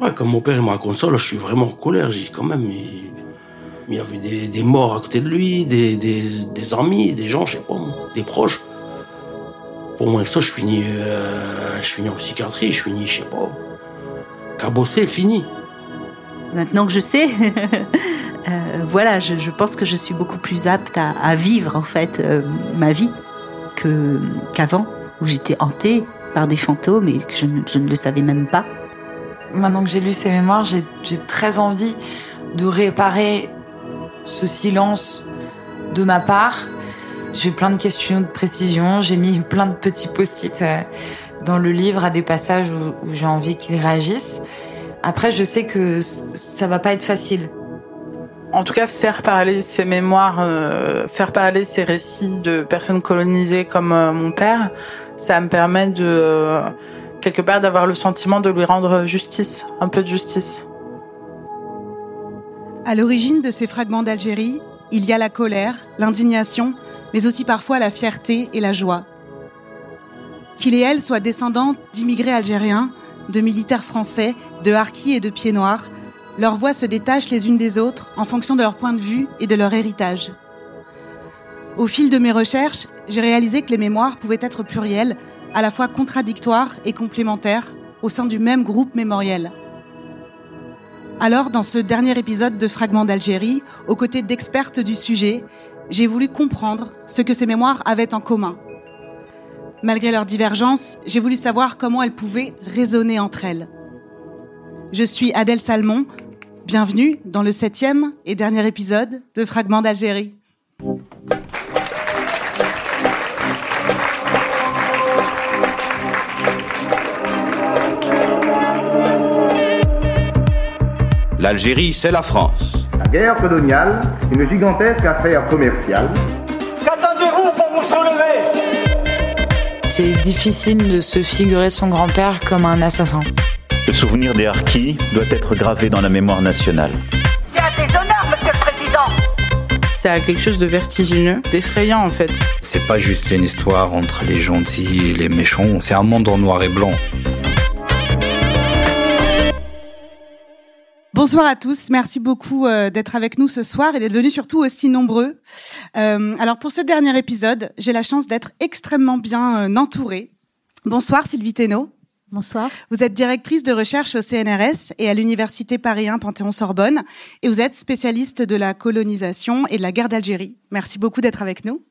Ouais, quand mon père il me raconte ça, là, je suis vraiment en colère. J'ai quand même, il, il y avait des, morts à côté de lui, des, des, amis, des gens, je sais pas, des proches. Pour moi, ça, je finis, euh, je en psychiatrie, je finis, je sais pas, cabossé, fini. Maintenant que je sais, euh, voilà, je, pense que je suis beaucoup plus apte à, vivre en fait euh, ma vie qu'avant, où j'étais hantée par des fantômes et que je ne le savais même pas. Maintenant que j'ai lu ces mémoires, j'ai très envie de réparer ce silence de ma part. J'ai plein de questions de précision, j'ai mis plein de petits post-it euh, dans le livre à des passages où, où j'ai envie qu'ils réagissent. Après, je sais que ça va pas être facile. En tout cas, faire parler ces mémoires, euh, faire parler ces récits de personnes colonisées comme euh, mon père, ça me permet de euh, quelque part d'avoir le sentiment de lui rendre justice, un peu de justice. À l'origine de ces fragments d'Algérie, il y a la colère, l'indignation, mais aussi parfois la fierté et la joie. Qu'il et elle soient descendants d'immigrés algériens, de militaires français, de harkis et de pieds noirs, leurs voix se détachent les unes des autres en fonction de leur point de vue et de leur héritage. Au fil de mes recherches, j'ai réalisé que les mémoires pouvaient être plurielles, à la fois contradictoires et complémentaires, au sein du même groupe mémoriel. Alors, dans ce dernier épisode de Fragments d'Algérie, aux côtés d'expertes du sujet, j'ai voulu comprendre ce que ces mémoires avaient en commun. Malgré leurs divergences, j'ai voulu savoir comment elles pouvaient résonner entre elles. Je suis Adèle Salmon. Bienvenue dans le septième et dernier épisode de Fragments d'Algérie. L'Algérie, c'est la France. La guerre coloniale, une gigantesque affaire commerciale. Qu'attendez-vous pour vous soulever? C'est difficile de se figurer son grand-père comme un assassin. Le souvenir des Harkis doit être gravé dans la mémoire nationale. C'est un déshonneur, monsieur le président C'est quelque chose de vertigineux, d'effrayant en fait. C'est pas juste une histoire entre les gentils et les méchants, c'est un monde en noir et blanc. Bonsoir à tous, merci beaucoup euh, d'être avec nous ce soir et d'être venus surtout aussi nombreux. Euh, alors pour ce dernier épisode, j'ai la chance d'être extrêmement bien euh, entourée. Bonsoir Sylvie Thénault. Bonsoir. Vous êtes directrice de recherche au CNRS et à l'Université Paris 1 Panthéon-Sorbonne et vous êtes spécialiste de la colonisation et de la guerre d'Algérie. Merci beaucoup d'être avec nous.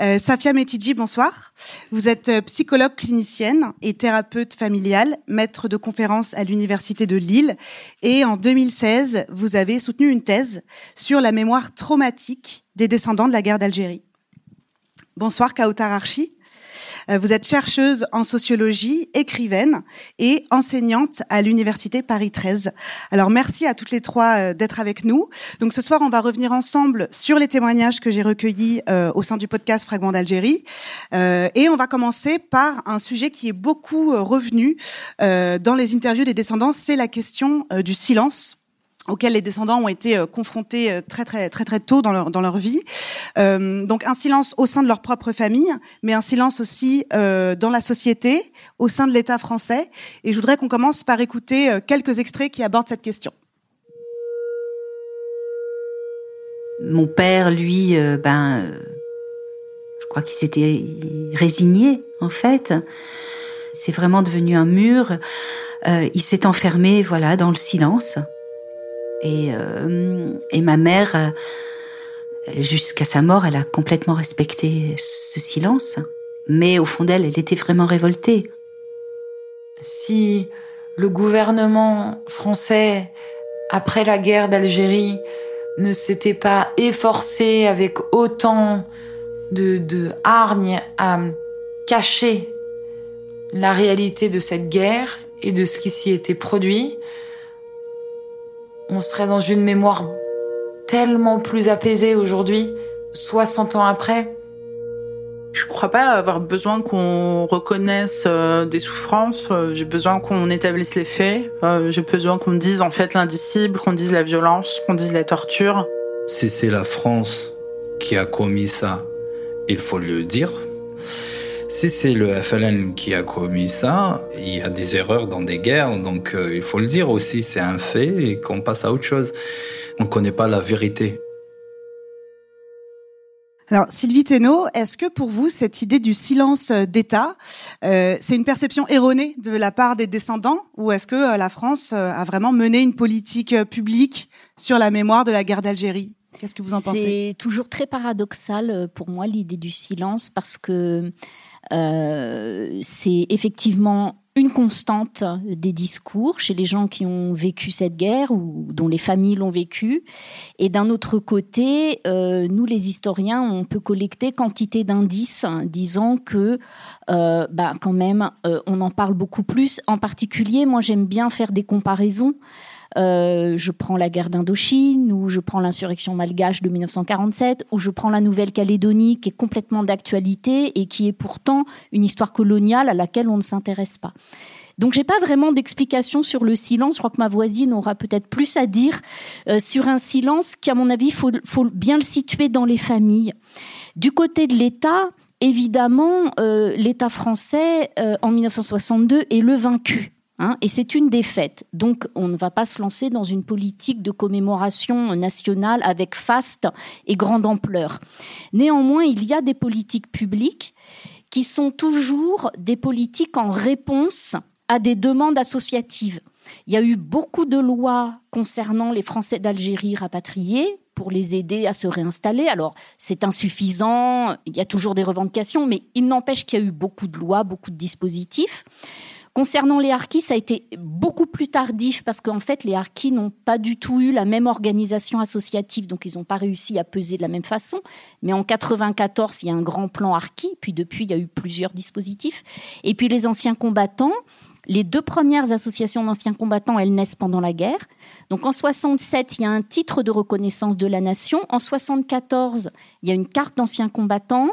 Euh, Safia Metidji, bonsoir. Vous êtes euh, psychologue clinicienne et thérapeute familiale, maître de conférences à l'Université de Lille. Et en 2016, vous avez soutenu une thèse sur la mémoire traumatique des descendants de la guerre d'Algérie. Bonsoir Kautar Archi. Euh, vous êtes chercheuse en sociologie, écrivaine et enseignante à l'université Paris 13. Alors merci à toutes les trois euh, d'être avec nous. Donc ce soir, on va revenir ensemble sur les témoignages que j'ai recueillis euh, au sein du podcast Fragments d'Algérie. et on va commencer par un sujet qui est beaucoup revenu dans les interviews des descendants, c'est la question du silence auxquels les descendants ont été euh, confrontés euh, très très très très tôt dans leur dans leur vie. Euh, donc un silence au sein de leur propre famille, mais un silence aussi dans la société, au sein de l'État français. Et je voudrais qu'on commence par écouter quelques extraits qui abordent cette question. Mon père, lui, ben, je crois qu'il s'était résigné en fait. C'est vraiment devenu un mur. il s'est enfermé, voilà, dans le silence. Et, euh, et ma mère, euh, jusqu'à sa mort, elle a complètement respecté ce silence. Mais au fond d'elle, elle était vraiment révoltée. Si le gouvernement français, après la guerre d'Algérie, ne s'était pas efforcé avec autant de, de hargne à cacher la réalité de cette guerre et de ce qui s'y était produit, on serait dans une mémoire tellement plus apaisée aujourd'hui, 60 ans après. Je crois pas avoir besoin qu'on reconnaisse euh, des souffrances. Euh, j'ai besoin qu'on établisse les faits. Euh, j'ai besoin qu'on dise en fait l'indicible, qu'on dise la violence, qu'on dise la torture. Si c'est la France qui a commis ça, il faut le dire. Si c'est le FLN qui a commis ça, il y a des erreurs dans des guerres, donc euh, il faut le dire aussi, c'est un fait et qu'on passe à autre chose. On ne connaît pas la vérité. Alors, Sylvie Thénault, est-ce que pour vous, cette idée du silence d'État, euh, c'est une perception erronée de la part des descendants ou est-ce que euh, la France euh, a vraiment mené une politique euh, publique sur la mémoire de la guerre d'Algérie? Qu'est-ce que vous en pensez? C'est toujours très paradoxal euh, pour moi l'idée du silence parce que euh, c'est effectivement une constante des discours chez les gens qui ont vécu cette guerre ou dont les familles l'ont vécu. Et d'un autre côté, euh, nous les historiens, on peut collecter quantité d'indices disant que, euh, bah, quand même, euh, on en parle beaucoup plus. En particulier, moi j'aime bien faire des comparaisons. Euh, je prends la guerre d'Indochine, ou je prends l'insurrection malgache de 1947, ou je prends la Nouvelle-Calédonie qui est complètement d'actualité et qui est pourtant une histoire coloniale à laquelle on ne s'intéresse pas. Donc j'ai pas vraiment d'explication sur le silence. Je crois que ma voisine aura peut-être plus à dire euh, sur un silence qui, à mon avis, faut, faut bien le situer dans les familles. Du côté de l'État, évidemment, euh, l'État français en 1962 est le vaincu. Hein, et c'est une défaite. Donc, on ne va pas se lancer dans une politique de commémoration nationale avec faste et grande ampleur. Néanmoins, il y a des politiques publiques qui sont toujours des politiques en réponse à des demandes associatives. Il y a eu beaucoup de lois concernant les Français d'Algérie rapatriés pour les aider à se réinstaller. Alors, c'est insuffisant, il y a toujours des revendications, mais il n'empêche qu'il y a eu beaucoup de lois, beaucoup de dispositifs. Concernant les harkis, ça a été beaucoup plus tardif parce qu'en fait, les harkis n'ont pas du tout eu la même organisation associative, donc ils n'ont pas réussi à peser de la même façon. Mais en 94, il y a un grand plan harki, puis depuis, il y a eu plusieurs dispositifs. Et puis les anciens combattants, les deux premières associations d'anciens combattants, elles naissent pendant la guerre. Donc en 67, il y a un titre de reconnaissance de la nation. En 74, il y a une carte d'anciens combattants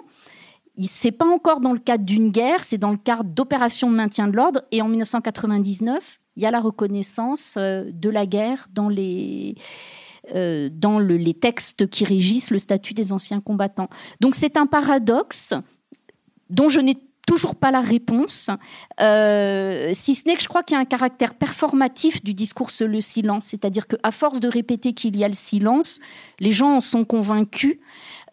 c'est pas encore dans le cadre d'une guerre, c'est dans le cadre d'opérations de maintien de l'ordre. Et en 1999, il y a la reconnaissance euh, de la guerre dans les euh, dans le, les textes qui régissent le statut des anciens combattants. Donc c'est un paradoxe dont je n'ai toujours pas la réponse, euh, si ce n'est que je crois qu'il y a un caractère performatif du discours sur le silence, c'est-à-dire qu'à force de répéter qu'il y a le silence, les gens en sont convaincus.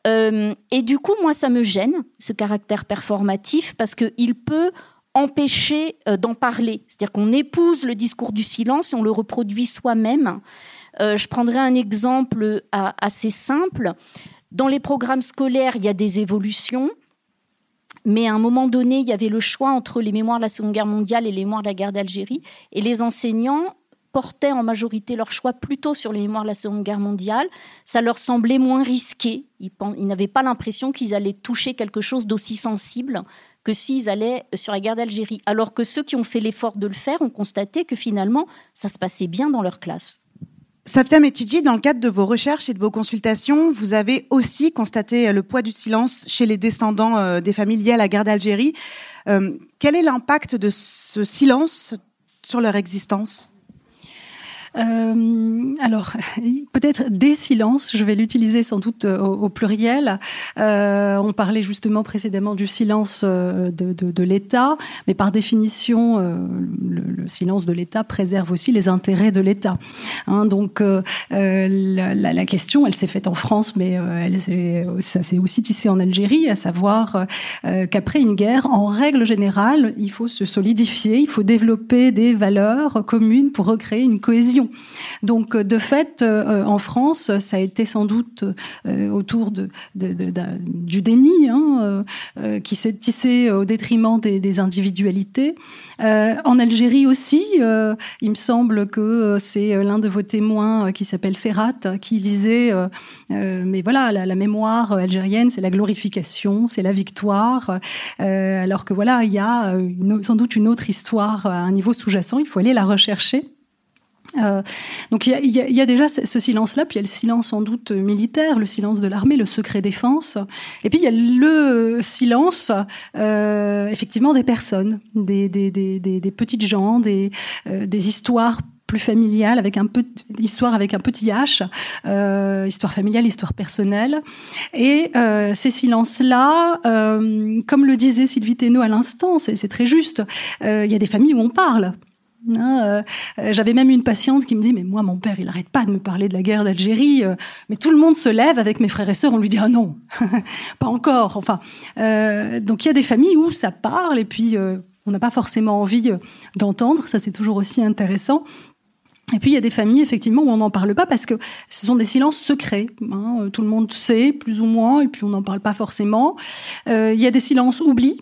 Euh, et du coup, moi, ça me gêne, ce caractère performatif, parce qu'il peut empêcher euh, d'en parler. C'est-à-dire qu'on épouse le discours du silence et on le reproduit soi-même. Euh, je prendrai un exemple assez simple. Dans les programmes scolaires, il y a des évolutions. Mais à un moment donné, il y avait le choix entre les mémoires de la Seconde Guerre mondiale et les mémoires de la guerre d'Algérie. Et les enseignants portaient en majorité leur choix plutôt sur les mémoires de la Seconde Guerre mondiale. Ça leur semblait moins risqué. Ils, n'avaient pas l'impression qu'ils allaient toucher quelque chose d'aussi sensible que s'ils allaient sur la guerre d'Algérie. Alors que ceux qui ont fait l'effort de le faire ont constaté que finalement, ça se passait bien dans leur classe. Safia Metidji, dans le cadre de vos recherches et de vos consultations, vous avez aussi constaté le poids du silence chez les descendants euh, des familles liées à la guerre d'Algérie. Euh, quel est l'impact de ce silence sur leur existence? Euh, alors, peut-être des silences, je vais l'utiliser sans doute euh, au, pluriel. Euh, on parlait justement précédemment du silence de, l'État, mais par définition, le, le, silence de l'État préserve aussi les intérêts de l'État. Hein, donc, la, question, elle s'est faite en France, mais ça s'est aussi tissé en Algérie, à savoir qu'après une guerre, en règle générale, il faut se solidifier, il faut développer des valeurs communes pour recréer une cohésion donc, euh, de fait, euh, en France, ça a été sans doute euh, autour du déni, hein, qui s'est tissé au détriment des, individualités. en Algérie aussi, il me semble que c'est l'un de vos témoins qui s'appelle Ferrat qui disait mais voilà la, mémoire algérienne c'est la glorification c'est la victoire alors que voilà il y a sans doute une autre histoire à un niveau sous-jacent il faut aller la rechercher euh, donc il y a, y, a, y a, déjà ce, ce silence-là, puis il y a le silence sans doute militaire, le silence de l'armée, le secret défense, et puis il y a le silence euh, effectivement des personnes, des, des, des, des, petites gens, des, euh, des histoires plus familiale, avec un peu histoire avec un petit H, euh, histoire familiale, histoire personnelle. Et euh, ces silences-là, euh, comme le disait Sylvie Thénault à l'instant, c'est très juste. Euh, il y a des familles où on parle. Hein, euh, J'avais même une patiente qui me dit mais moi mon père il arrête pas de me parler de la guerre d'Algérie euh, mais tout le monde se lève avec mes frères et sœurs on lui dit ah non pas encore enfin euh, donc il y a des familles où ça parle et puis on n'a pas forcément envie d'entendre ça c'est toujours aussi intéressant et puis il y a des familles effectivement où on n'en parle pas parce que ce sont des silences secrets. Hein, tout le monde sait plus ou moins et puis on n'en parle pas forcément. Euh, il y a des silences oubliés.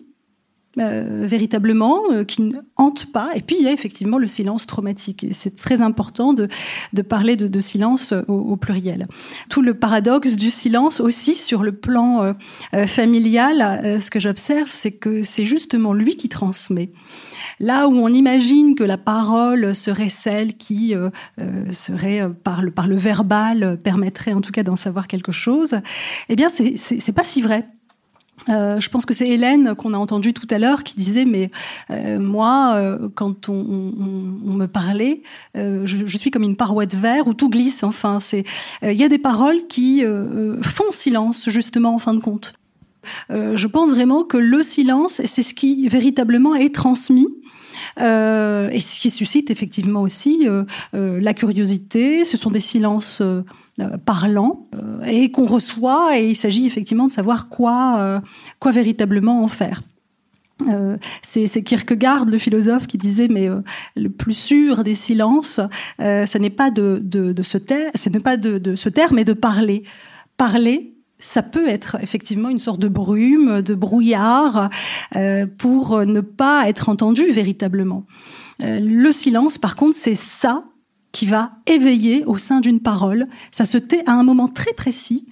Euh, véritablement, euh, qui ne hantent pas. Et puis il y a effectivement le silence traumatique. Et c'est très important de, de parler de, de silence au, au, pluriel. Tout le paradoxe du silence aussi sur le plan euh, euh familial, ce que j'observe, c'est que c'est justement lui qui transmet. Là où on imagine que la parole serait celle qui euh, euh, serait euh, par le, par le verbal permettrait en tout cas d'en savoir quelque chose, eh bien c'est pas si vrai. Euh, je pense que c'est Hélène qu'on a entendu tout à l'heure qui disait mais euh, moi euh, quand on, on, on, me parlait je, je, suis comme une paroi de verre où tout glisse enfin c'est il y a des paroles qui font silence justement en fin de compte je pense vraiment que le silence c'est ce qui véritablement est transmis euh, et ce qui suscite effectivement aussi euh, euh, la curiosité. Ce sont des silences euh, parlants et qu'on reçoit, et il s'agit effectivement de savoir quoi, quoi véritablement en faire. Euh, c'est Kierkegaard, le philosophe, qui disait mais euh, le plus sûr des silences, euh, ce n'est pas de, de, de se taire, ce n'est pas de, de se taire, mais de parler. Parler, ça peut être effectivement une sorte de brume, de brouillard, euh, pour ne pas être entendu véritablement. Euh, le silence, par contre, c'est ça qui va éveiller au sein d'une parole. Ça se tait à un moment très précis.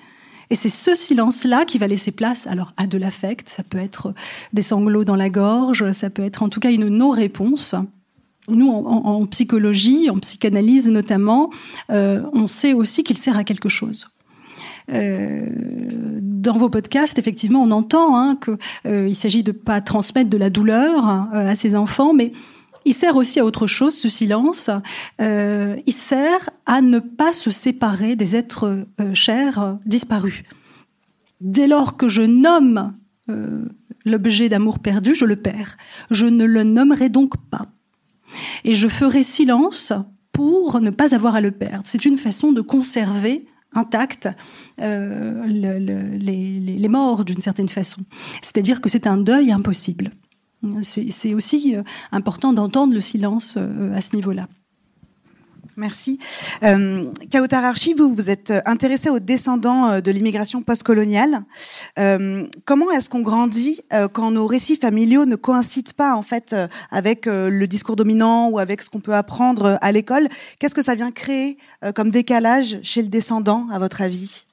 Et c'est ce silence-là qui va laisser place alors à de l'affect. Ça peut être des sanglots dans la gorge, ça peut être en tout cas une non-réponse. Nous, en, psychologie, en psychanalyse notamment, euh, on sait aussi qu'il sert à quelque chose. Euh, dans vos podcasts, effectivement, on entend hein, qu'il euh, s'agit de pas transmettre de la douleur à ses enfants, mais il sert aussi à autre chose, ce silence. Euh, il sert à ne pas se séparer des êtres euh, chers disparus. Dès lors que je nomme euh, l'objet d'amour perdu, je le perds. Je ne le nommerai donc pas. Et je ferai silence pour ne pas avoir à le perdre. C'est une façon de conserver intact le, le, les, les, morts d'une certaine façon. C'est-à-dire que c'est un deuil impossible. C'est aussi euh, important d'entendre le silence euh, à ce niveau-là. Merci. Euh, vous vous êtes intéressé aux descendants euh, de l'immigration postcoloniale. Euh, comment est-ce qu'on grandit euh, quand nos récits familiaux ne coïncident pas en fait euh, avec euh, le discours dominant ou avec ce qu'on peut apprendre à l'école? Qu'est-ce que ça vient créer comme décalage chez le descendant, à votre avis?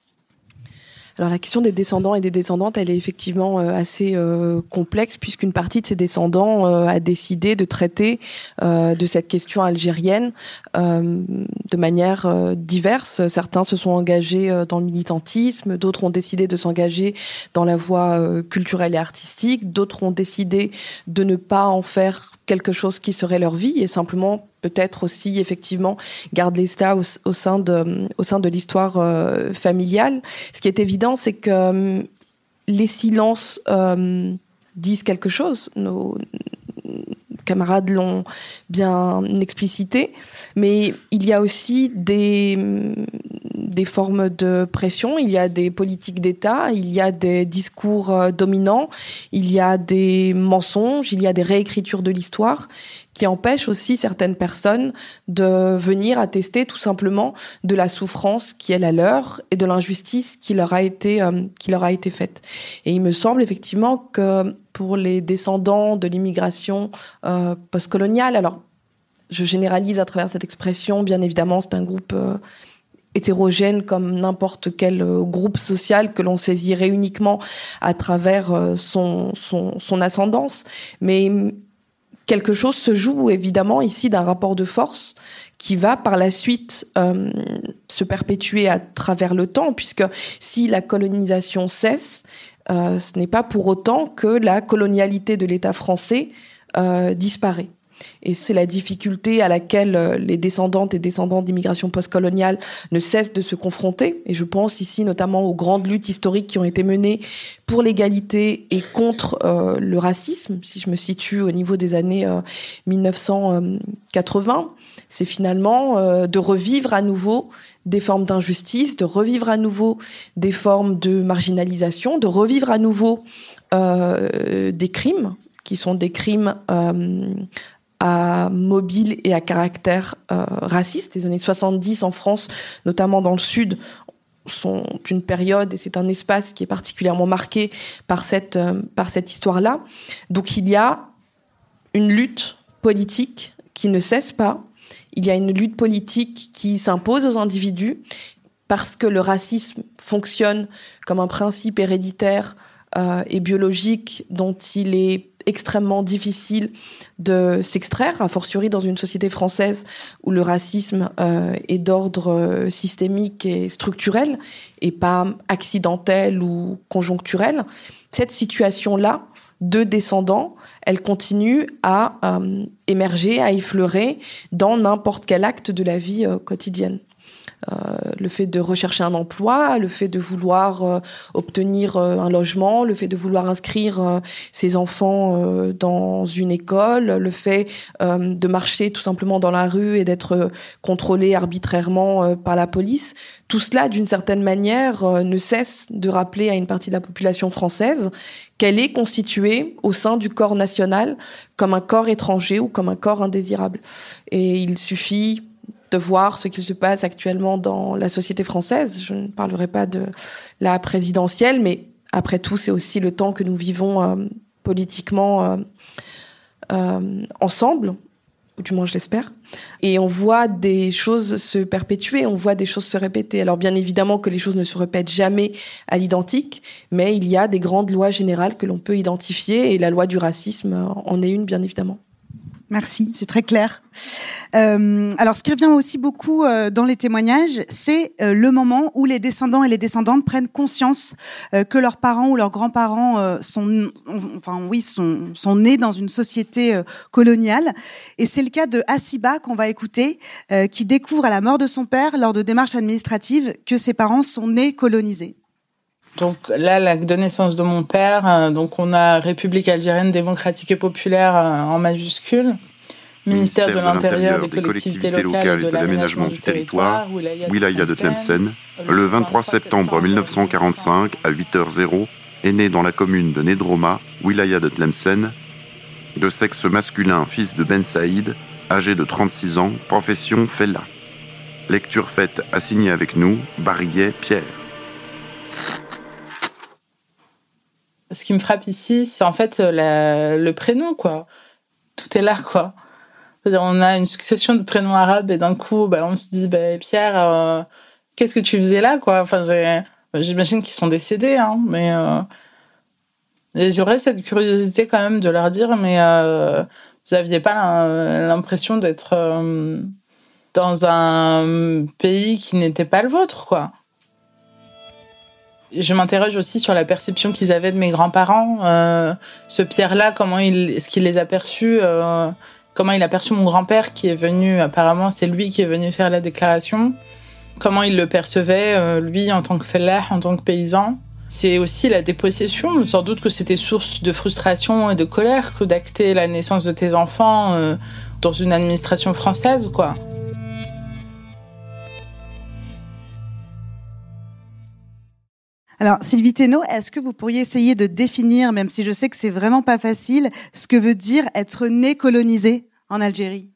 Alors la question des descendants et des descendantes, elle est effectivement euh, assez euh, complexe puisqu'une partie de ces descendants euh, a décidé de traiter de cette question algérienne de manière diverse. Certains se sont engagés dans le militantisme, d'autres ont décidé de s'engager dans la voie culturelle et artistique, d'autres ont décidé de ne pas en faire quelque chose qui serait leur vie et simplement peut-être aussi effectivement garder ça au, sein de au sein de l'histoire euh, familiale. Ce qui est évident, c'est que euh, les silences euh, disent quelque chose. Nos camarades l'ont bien explicité, mais il y a aussi des des formes de pression, il y a des politiques d'État, il y a des discours euh, dominants, il y a des mensonges, il y a des réécritures de l'histoire qui empêchent aussi certaines personnes de venir attester tout simplement de la souffrance qui est la leur et de l'injustice qui leur a été euh, qui leur a été faite. Et il me semble effectivement que pour les descendants de l'immigration euh, postcoloniale, alors je généralise à travers cette expression, bien évidemment, c'est un groupe euh, hétérogène comme n'importe quel euh, groupe social que l'on saisirait uniquement à travers euh, son, ascendance. Mais quelque chose se joue évidemment ici d'un rapport de force qui va par la suite euh, se perpétuer à travers le temps, puisque si la colonisation cesse, ce n'est pas pour autant que la colonialité de l'État français disparaît. Et c'est la difficulté à laquelle euh, les descendantes et descendants d'immigration postcoloniale ne cessent de se confronter. Et je pense ici notamment aux grandes luttes historiques qui ont été menées pour l'égalité et contre euh, le racisme, si je me situe au niveau des années 1980. C'est finalement de revivre à nouveau des formes d'injustice, de revivre à nouveau des formes de marginalisation, de revivre à nouveau des crimes qui sont des crimes à mobile et à caractère euh, raciste. Les années 70 en France, notamment dans le sud, sont une période et c'est un espace qui est particulièrement marqué par cette euh, par cette histoire-là. Donc il y a une lutte politique qui ne cesse pas. Il y a une lutte politique qui s'impose aux individus parce que le racisme fonctionne comme un principe héréditaire euh, et biologique dont il est extrêmement difficile de s'extraire, a fortiori dans une société française où le racisme euh, est d'ordre euh, systémique et structurel et pas accidentel ou conjoncturel. Cette situation-là de descendants, elle continue à euh, émerger, à effleurer dans n'importe quel acte de la vie quotidienne. Euh, le fait de rechercher un emploi, le fait de vouloir euh, obtenir euh, un logement, le fait de vouloir inscrire ses enfants dans une école, le fait de marcher tout simplement dans la rue et d'être contrôlé arbitrairement par la police. Tout cela, d'une certaine manière, ne cesse de rappeler à une partie de la population française qu'elle est constituée au sein du corps national comme un corps étranger ou comme un corps indésirable. Et il suffit de voir ce qui se passe actuellement dans la société française. Je ne parlerai pas de la présidentielle, mais après tout, c'est aussi le temps que nous vivons euh, politiquement euh, euh, ensemble, ou du moins je l'espère. Et on voit des choses se perpétuer, on voit des choses se répéter. Alors bien évidemment que les choses ne se répètent jamais à l'identique, mais il y a des grandes lois générales que l'on peut identifier, et la loi du racisme en est une, bien évidemment. Merci, c'est très clair. Euh, alors, ce qui revient aussi beaucoup euh, dans les témoignages, c'est euh, le moment où les descendants et les descendantes prennent conscience que leurs parents ou leurs grands-parents sont, enfin oui, sont, nés dans une société coloniale. Et c'est le cas de Asiba qu'on va écouter, qui découvre à la mort de son père lors de démarches administratives que ses parents sont nés colonisés. Donc là, la de naissance de mon père, donc on a République algérienne démocratique et populaire en majuscule, ministère, de l'Intérieur, des, collectivités, locales et de, l'aménagement du territoire, Wilaya de Tlemcen, le 23 septembre 1945 à 8h00, est né dans la commune de Nedroma, Wilaya de Tlemcen, de sexe masculin, fils de Ben Saïd, âgé de 36 ans, profession Fella. Lecture faite assignée avec nous, Barillet Pierre. ce qui me frappe ici, c'est en fait euh, le prénom, quoi. Tout est là, quoi. On a une succession de prénoms arabes et d'un coup, bah, on se dit, bah, Pierre, euh, qu'est-ce que tu faisais là, quoi? Enfin, j'imagine qu'ils sont décédés, hein, mais euh, j'aurais cette curiosité quand même de leur dire, mais euh, vous aviez pas l'impression d'être dans un pays qui n'était pas le vôtre, quoi? Je m'interroge aussi sur la perception qu'ils avaient de mes grands-parents. Ce Pierre-là, comment il, est-ce qu'il les a perçus Comment il a perçu mon grand-père qui est venu Apparemment, c'est lui qui est venu faire la déclaration. Comment il le percevait, euh, lui, en tant que fellah, en tant que paysan C'est aussi la dépossession. Sans doute que c'était source de frustration et de colère que d'acter la naissance de tes enfants euh, dans une administration française, quoi. Alors, Sylvie Thénault, est-ce que vous pourriez essayer de définir, même si je sais que c'est vraiment pas facile, ce que veut dire être né colonisé en Algérie?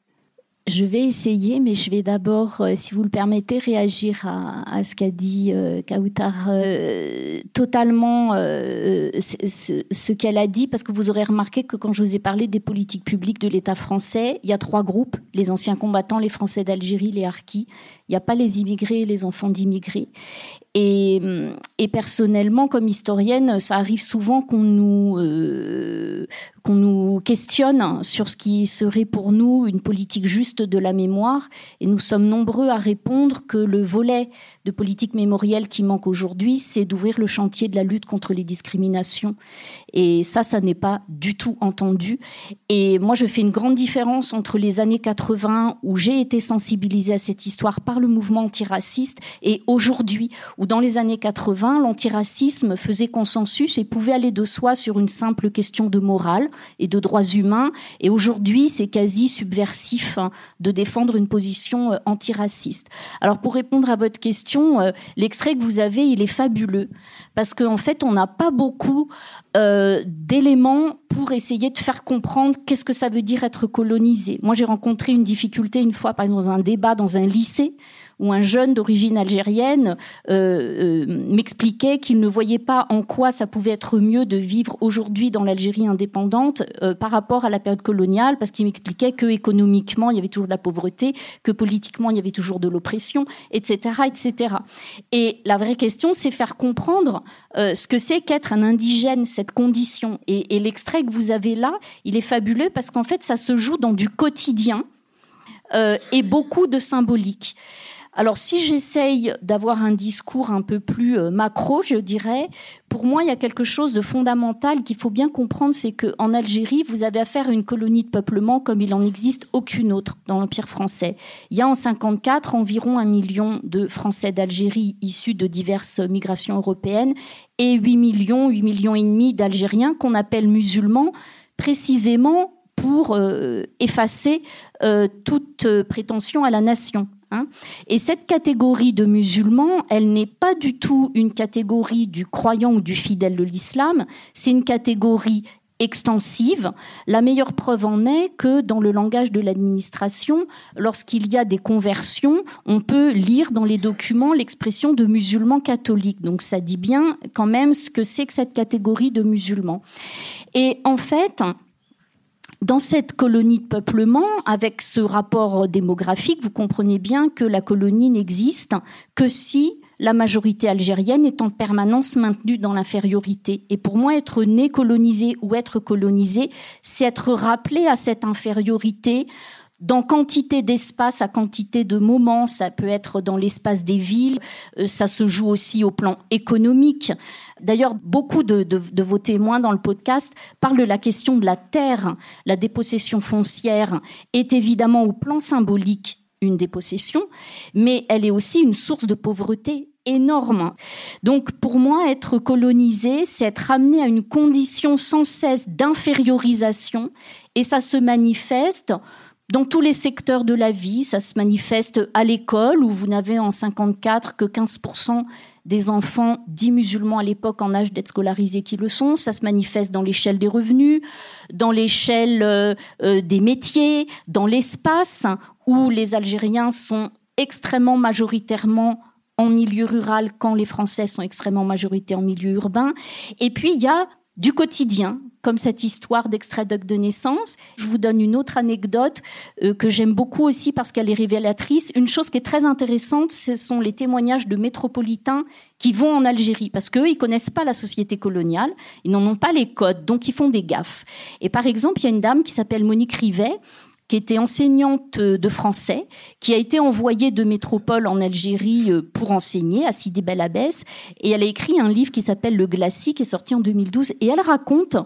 Je vais essayer, mais je vais d'abord, euh, si vous le permettez, réagir à, ce qu'a dit euh. Euh, totalement ce, qu'elle a dit, parce que vous aurez remarqué que quand je vous ai parlé des politiques publiques de l'État français, il y a trois groupes, les anciens combattants, les Français d'Algérie, les Harkis Il n'y a pas les immigrés et les enfants d'immigrés. Et, personnellement, comme historienne, ça arrive souvent qu'on nous euh, qu'on nous questionne sur ce qui serait pour nous une politique juste de la mémoire. Et nous sommes nombreux à répondre que le volet de politique mémorielle qui manque aujourd'hui, c'est d'ouvrir le chantier de la lutte contre les discriminations. Et ça, ça n'est pas du tout entendu. Et moi, je fais une grande différence entre les années 80 où j'ai été sensibilisée à cette histoire par le mouvement antiraciste et aujourd'hui où dans les années 80, l'antiracisme faisait consensus et pouvait aller de soi sur une simple question de morale et de droits humains. Et aujourd'hui, c'est quasi subversif hein, de défendre une position euh, antiraciste. Alors pour répondre à votre question, euh, l'extrait que vous avez, il est fabuleux parce qu'en fait, on n'a pas beaucoup euh, d'éléments pour essayer de faire comprendre qu'est-ce que ça veut dire être colonisé. Moi, j'ai rencontré une difficulté une fois, par exemple, dans un débat dans un lycée où un jeune d'origine algérienne euh, euh, m'expliquait qu'il ne voyait pas en quoi ça pouvait être mieux de vivre aujourd'hui dans l'Algérie indépendante euh, par rapport à la période coloniale, parce qu'il m'expliquait que économiquement il y avait toujours de la pauvreté, que politiquement il y avait toujours de l'oppression, etc., etc. Et la vraie question, c'est faire comprendre ce que c'est qu'être un indigène, cette condition. Et, et l'extrait que vous avez là, il est fabuleux parce qu'en fait, ça se joue dans du quotidien. et beaucoup de symbolique. Alors si j'essaye d'avoir un discours un peu plus euh, macro, je dirais, pour moi, il y a quelque chose de fondamental qu'il faut bien comprendre, c'est qu'en Algérie, vous avez affaire à une colonie de peuplement comme il n'en existe aucune autre dans l'Empire français. Il y a en 54 environ un million de Français d'Algérie issus de diverses migrations européennes et 8 millions, 8 millions et demi d'Algériens qu'on appelle musulmans, précisément pour euh, effacer euh, toute prétention à la nation. Hein. Et cette catégorie de musulmans, elle n'est pas du tout une catégorie du croyant ou du fidèle de l'islam, c'est une catégorie extensive. La meilleure preuve en est que dans le langage de l'administration, lorsqu'il y a des conversions, on peut lire dans les documents l'expression de musulmans catholiques. Donc ça dit bien quand même ce que c'est que cette catégorie de musulmans. Et en fait, dans cette colonie de peuplement, avec ce rapport démographique, vous comprenez bien que la colonie n'existe que si la majorité algérienne est en permanence maintenue dans l'infériorité. Et pour moi, être né colonisé ou être colonisé, c'est être rappelé à cette infériorité dans quantité d'espace, à quantité de moments, ça peut être dans l'espace des villes, euh, ça se joue aussi au plan économique. D'ailleurs, beaucoup de, vos témoins dans le podcast parlent de la question de la terre. La dépossession foncière est évidemment au plan symbolique une dépossession, mais elle est aussi une source de pauvreté énorme. Donc pour moi, être colonisé, c'est être amené à une condition sans cesse d'infériorisation, et ça se manifeste dans tous les secteurs de la vie. Ça se manifeste à l'école, où vous n'avez en 54 que 15% des enfants dits musulmans à l'époque en âge d'être scolarisés qui le sont. Ça se manifeste dans l'échelle des revenus, dans l'échelle euh, euh, des métiers, dans l'espace, où les Algériens sont extrêmement majoritairement en milieu rural quand les Français sont extrêmement majoritaires en milieu urbain. Et puis, il y a du quotidien, comme cette histoire d'extrait de naissance. Je vous donne une autre anecdote euh, que j'aime beaucoup aussi parce qu'elle est révélatrice. Une chose qui est très intéressante, ce sont les témoignages de métropolitains qui vont en Algérie parce qu'eux, ils connaissent pas la société coloniale, ils n'en ont pas les codes, donc ils font des gaffes. Et par exemple, il y a une dame qui s'appelle Monique Rivet, qui était enseignante de français, qui a été envoyée de métropole en Algérie euh, pour enseigner à Sidi Bel Abbès, et elle a écrit un livre qui s'appelle Le Glacis, qui est sorti en 2012, et elle raconte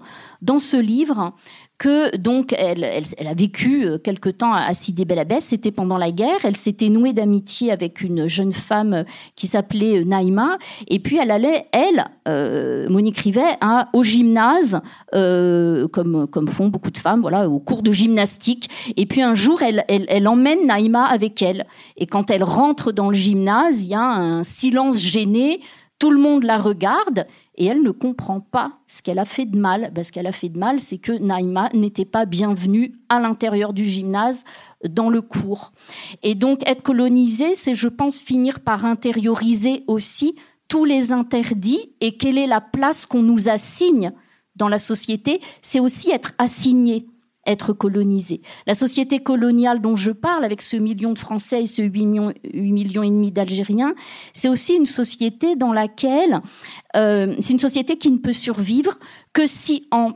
dans ce livre que donc elle, elle, a vécu euh, quelque temps à Sidi Bel c'était pendant la guerre, elle s'était nouée d'amitié avec une jeune femme euh, qui s'appelait euh, Naïma, et puis elle allait, elle, Monique Rivet, à, au gymnase, comme, comme font beaucoup de femmes, voilà, au cours de gymnastique, et puis un jour, elle, elle, elle emmène Naïma avec elle, et quand elle rentre dans le gymnase, il y a un silence gêné, tout le monde la regarde, et elle ne comprend pas ce qu'elle a fait de mal. Ben, ce qu'elle a fait de mal, c'est que Naïma n'était pas bienvenue à l'intérieur du gymnase dans le cours. Et donc être colonisé, c'est, je pense, finir par intérioriser aussi tous les interdits et quelle est la place qu'on nous assigne dans la société. C'est aussi être assigné être. La société coloniale dont je parle, avec ce million de Français et ce 8 millions, 8 millions et demi d'Algériens, c'est aussi une société dans laquelle euh, c'est une société qui ne peut survivre que si en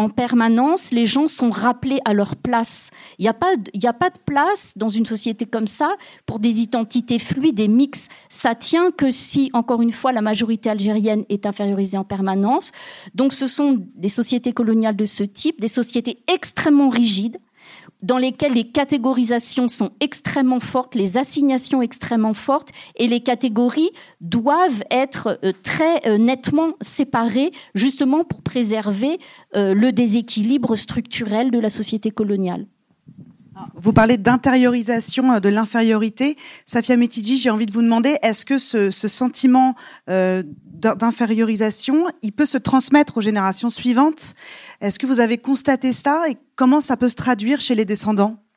en permanence, les gens sont rappelés à leur place. Il n'y a, pas de, place dans une société comme ça pour des identités fluides, des mix. Ça tient que si, encore une fois, la majorité algérienne est infériorisée en permanence. Donc ce sont des sociétés coloniales de ce type, des sociétés extrêmement rigides, dans lesquelles les catégorisations sont extrêmement fortes, les assignations extrêmement fortes, et les catégories doivent être euh, très euh, nettement séparées, justement pour préserver euh, le déséquilibre structurel de la société coloniale. Vous parlez d'intériorisation de l'infériorité. Safia Metidji, j'ai envie de vous demander, est-ce que ce, sentiment d'infériorisation, il peut se transmettre aux générations suivantes? Est-ce que vous avez constaté ça et comment ça peut se traduire chez les descendants? euh,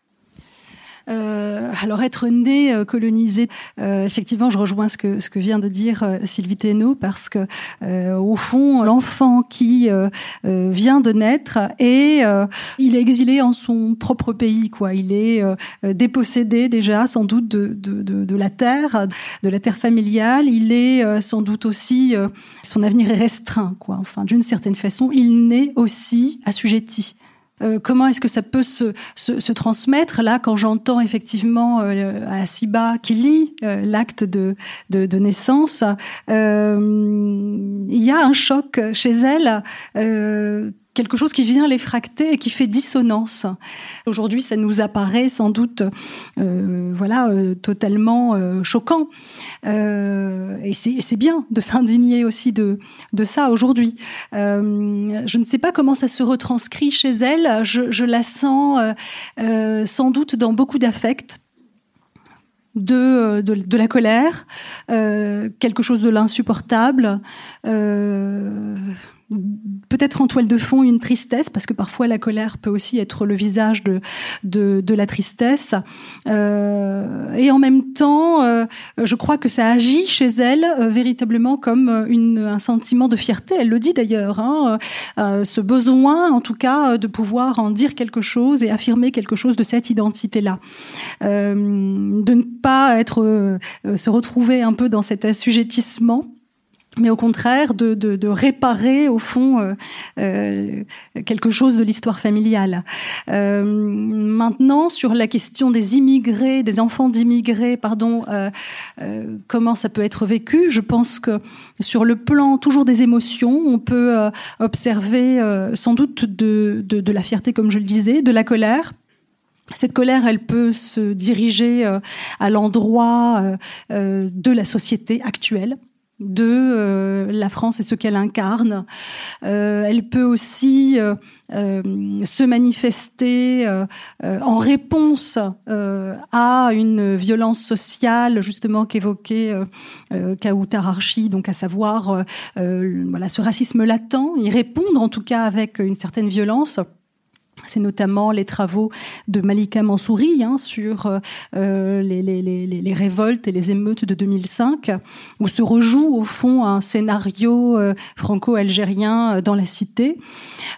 alors être né euh, colonisé, euh, effectivement, je rejoins ce que ce que vient de dire euh, Sylvie Thénault parce que euh, au fond, l'enfant qui vient de naître et il est exilé en son propre pays, quoi. Il est dépossédé déjà, sans doute de, de, de, de, la terre, de la terre familiale. Il est sans doute aussi son avenir est restreint, quoi. Enfin, d'une certaine façon, il naît aussi assujetti euh, comment est-ce que ça peut se, se, transmettre là quand j'entends effectivement euh, qui lit euh, l'acte de, de, de, naissance, il y a un choc chez elle quelque chose qui vient les fracter et qui fait dissonance. Aujourd'hui, ça nous apparaît sans doute, euh, voilà, euh, totalement euh, choquant. Euh, et c'est bien de s'indigner aussi de, de ça aujourd'hui. Je ne sais pas comment ça se retranscrit chez elle. Je, je la sens sans doute dans beaucoup d'affects. De, de, la colère, quelque chose de l'insupportable, peut-être en toile de fond une tristesse, parce que parfois la colère peut aussi être le visage de, de, la tristesse. Euh, et en même temps, euh, je crois que ça agit chez elle euh, véritablement comme une, un sentiment de fierté. Elle le dit d'ailleurs, hein, ce besoin en tout cas de pouvoir en dire quelque chose et affirmer quelque chose de cette identité-là. De ne pas être, se retrouver un peu dans cet assujettissement mais au contraire de, de, de réparer au fond euh, euh, quelque chose de l'histoire familiale. Euh, maintenant, sur la question des immigrés, des enfants d'immigrés, pardon, euh, euh, comment ça peut être vécu Je pense que sur le plan toujours des émotions, on peut euh, observer sans doute de, de, de la fierté, comme je le disais, de la colère. Cette colère, elle peut se diriger à l'endroit de la société actuelle de euh, la France et ce qu'elle incarne. Euh, elle peut aussi euh, se manifester en réponse à une violence sociale, justement qu'évoquait Kautar Archi, donc à savoir ce racisme latent, y répondre en tout cas avec une certaine violence. C'est notamment les travaux de Malika Mansouri hein, sur euh, les, les, les, les, révoltes et les émeutes de 2005, où se rejoue au fond un scénario euh, franco-algérien euh, dans la cité.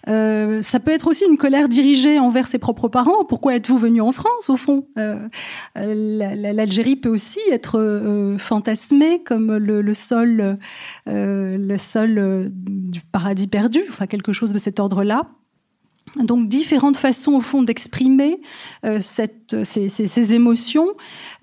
Euh, ça peut être aussi une colère dirigée envers ses propres parents. Pourquoi êtes-vous venu en France, au fond euh, L'Algérie peut aussi être fantasmée comme le, le sol, le sol du paradis perdu, enfin quelque chose de cet ordre-là. Donc différentes façons au fond d'exprimer euh, cette, ces, ces, ces émotions.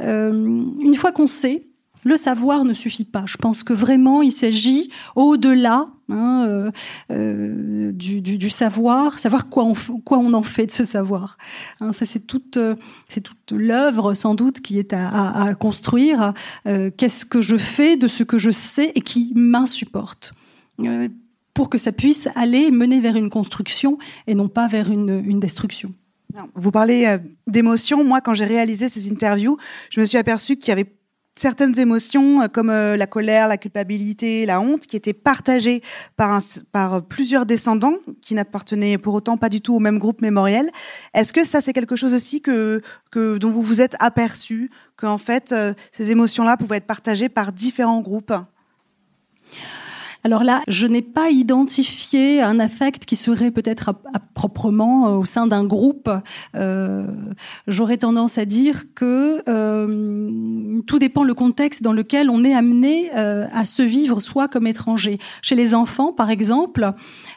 Euh, une fois qu'on sait, le savoir ne suffit pas. Je pense que vraiment il s'agit au-delà hein, euh, euh du, du, du, savoir, savoir quoi on, quoi on en fait de ce savoir. Hein, ça c'est toute euh, c'est toute l'œuvre sans doute qui est à, à, à construire. Euh, qu'est-ce que je fais de ce que je sais et qui m'insupporte pour que ça puisse aller mener vers une construction et non pas vers une, destruction. Vous parlez euh, d'émotions. Moi, quand j'ai réalisé ces interviews, je me suis aperçue qu'il y avait certaines émotions euh, comme euh, la colère, la culpabilité, la honte qui étaient partagées par, plusieurs descendants qui n'appartenaient pour autant pas du tout au même groupe mémoriel. Est-ce que ça c'est quelque chose aussi que dont vous vous êtes aperçu qu'en fait ces émotions-là pouvaient être partagées par différents groupes? Alors là, je n'ai pas identifié un affect qui serait peut-être proprement euh, au sein d'un groupe. Euh, J'aurais tendance à dire que euh, tout dépend le contexte dans lequel on est amené à se vivre soi comme étranger. Chez les enfants, par exemple,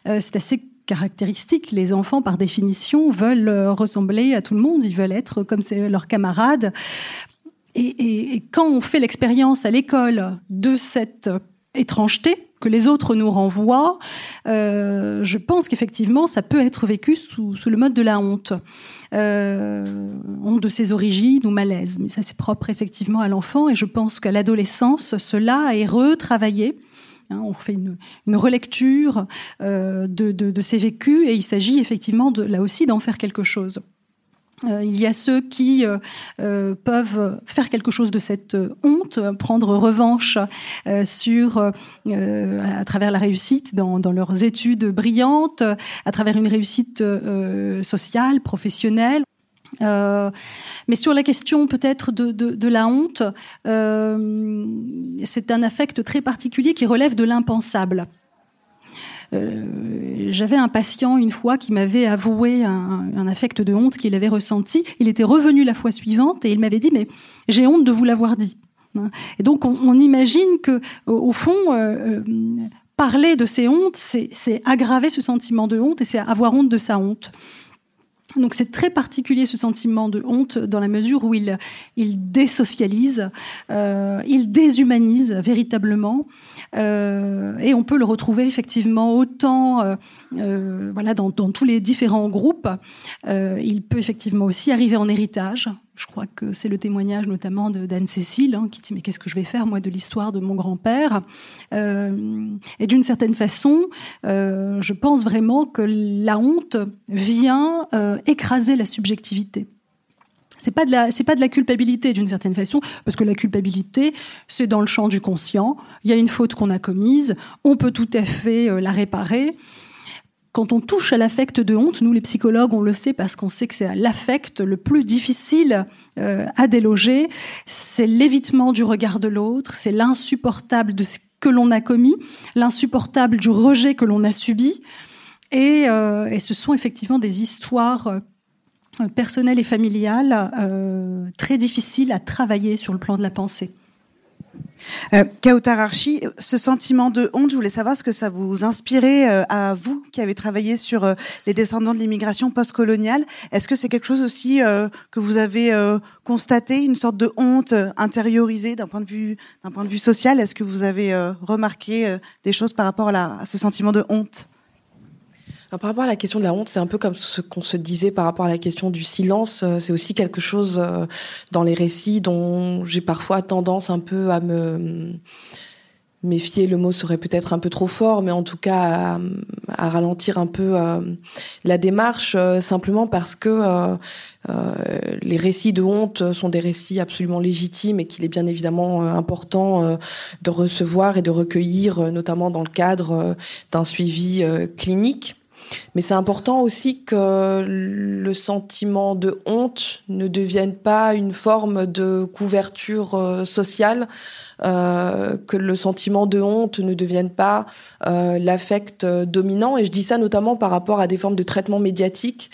c'est assez caractéristique. Les enfants, par définition, veulent ressembler à tout le monde. Ils veulent être comme leurs camarades. Et quand on fait l'expérience à l'école de cette étrangeté, que les autres nous renvoient, euh, je pense qu'effectivement, ça peut être vécu sous, le mode de la honte. Euh, honte de ses origines ou malaise. Mais ça, c'est propre effectivement à l'enfant. Et je pense qu'à l'adolescence, cela est retravaillé. Hein, on fait une, relecture euh, de, de, ces vécus et il s'agit effectivement là aussi d'en faire quelque chose. Euh, il y a ceux qui euh, euh, peuvent faire quelque chose de cette honte, prendre revanche sur, à travers la réussite dans, leurs études brillantes, à travers une réussite sociale, professionnelle. mais sur la question peut-être de, la honte, c'est un affect très particulier qui relève de l'impensable. Euh, j'avais un patient une fois qui m'avait avoué un, affect de honte qu'il avait ressenti. Il était revenu la fois suivante et il m'avait dit mais j'ai honte de vous l'avoir dit. Et donc on, on imagine que au, fond euh, euh, parler de ses hontes, c'est aggraver ce sentiment de honte et c'est avoir honte de sa honte. Donc c'est très particulier ce sentiment de honte dans la mesure où il, désocialise, euh, il déshumanise véritablement, euh, et on peut le retrouver effectivement autant euh, euh voilà dans, dans, tous les différents groupes. Euh, il peut effectivement aussi arriver en héritage. Je crois que c'est le témoignage notamment d'Anne-Cécile hein, qui dit mais qu'est-ce que je vais faire moi de l'histoire de mon grand-père? Euh, Et d'une certaine façon, euh, je pense vraiment que la honte vient euh, écraser la subjectivité. C'est pas de la, c'est pas de la culpabilité d'une certaine façon, parce que la culpabilité, c'est dans le champ du conscient. Il y a une faute qu'on a commise, on peut tout à fait la réparer quand on touche à l'affect de honte, nous les psychologues, on le sait parce qu'on sait que c'est l'affect le plus difficile euh, à déloger, c'est l'évitement du regard de l'autre, c'est l'insupportable de ce que l'on a commis, l'insupportable du rejet que l'on a subi, et, euh, et, ce sont effectivement des histoires euh, personnelles et familiales euh, très difficiles à travailler sur le plan de la pensée. Euh, ce sentiment de honte, je voulais savoir ce que ça vous inspirait euh, à vous qui avez travaillé sur euh, les descendants de l'immigration postcoloniale. Est-ce que c'est quelque chose aussi euh, que vous avez constaté, une sorte de honte intériorisée d'un point de vue d'un point de vue social? Est-ce que vous avez remarqué des choses par rapport à ce sentiment de honte? Par rapport à la question de la honte, c'est un peu comme ce qu'on se disait par rapport à la question du silence. Euh, c'est aussi quelque chose euh, dans les récits dont j'ai parfois tendance un peu à me méfier. Le mot serait peut-être un peu trop fort, mais en tout cas à, ralentir un peu euh, la démarche, simplement parce que les récits de honte sont des récits absolument légitimes et qu'il est bien évidemment important de recevoir et de recueillir, notamment dans le cadre d'un suivi clinique. Mais c'est important aussi que le sentiment de honte ne devienne pas une forme de couverture euh, sociale, euh, que le sentiment de honte ne devienne pas euh, l'affect dominant. Et je dis ça notamment par rapport à des formes de traitement médiatique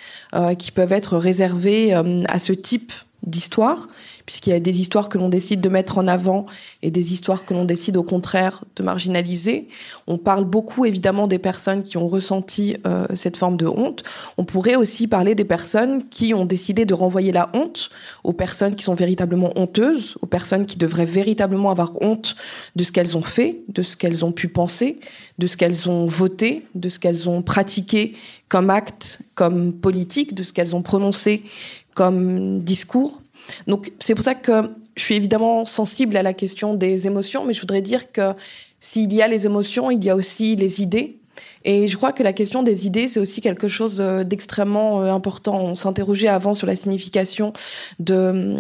qui peuvent être réservées à ce type d'histoire puisqu'il y a des histoires que l'on décide de mettre en avant et des histoires que l'on décide au contraire de marginaliser. On parle beaucoup évidemment des personnes qui ont ressenti euh, cette forme de honte. On pourrait aussi parler des personnes qui ont décidé de renvoyer la honte aux personnes qui sont véritablement honteuses, aux personnes qui devraient véritablement avoir honte de ce qu'elles ont fait, de ce qu'elles ont pu penser, de ce qu'elles ont voté, de ce qu'elles ont pratiqué comme acte, comme politique, de ce qu'elles ont prononcé comme discours. Donc c'est pour ça que je suis évidemment sensible à la question des émotions, mais je voudrais dire que s'il y a les émotions, il y a aussi les idées. Et je crois que la question des idées, c'est aussi quelque chose euh, d'extrêmement euh, important. On s'interrogeait avant sur la signification de